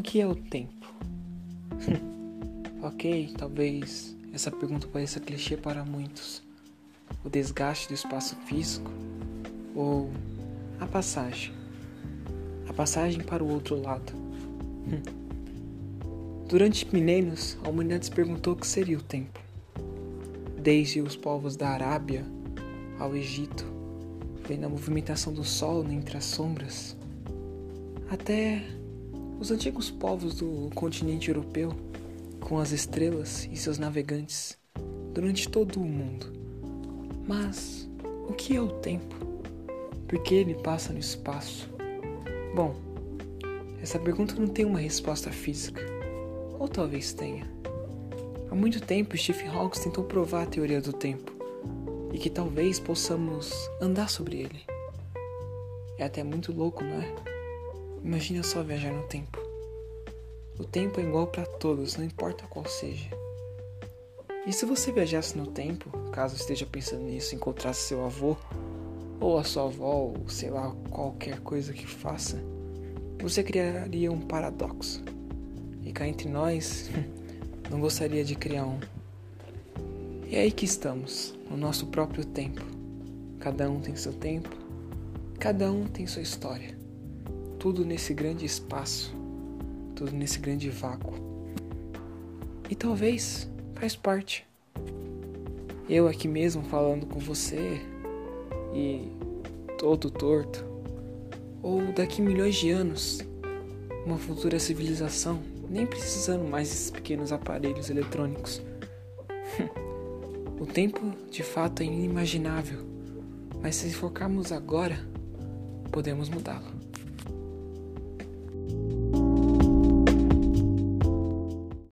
que é o tempo? ok, talvez essa pergunta pareça clichê para muitos. O desgaste do espaço físico ou a passagem. A passagem para o outro lado. Durante milênios, a humanidade se perguntou o que seria o tempo. Desde os povos da Arábia ao Egito, vendo a movimentação do Sol entre as sombras, até os antigos povos do continente europeu, com as estrelas e seus navegantes durante todo o mundo. Mas o que é o tempo? Por que ele passa no espaço? Bom, essa pergunta não tem uma resposta física, ou talvez tenha. Há muito tempo, Stephen Hawking tentou provar a teoria do tempo e que talvez possamos andar sobre ele. É até muito louco, não é? Imagina só viajar no tempo. O tempo é igual para todos, não importa qual seja. E se você viajasse no tempo, caso esteja pensando nisso, encontrasse seu avô, ou a sua avó, ou sei lá, qualquer coisa que faça, você criaria um paradoxo. E cá entre nós, não gostaria de criar um. E é aí que estamos, no nosso próprio tempo. Cada um tem seu tempo, cada um tem sua história. Tudo nesse grande espaço, tudo nesse grande vácuo. E talvez faz parte. Eu aqui mesmo falando com você e todo torto, ou daqui milhões de anos, uma futura civilização, nem precisando mais desses pequenos aparelhos eletrônicos. o tempo de fato é inimaginável, mas se focarmos agora, podemos mudá-lo.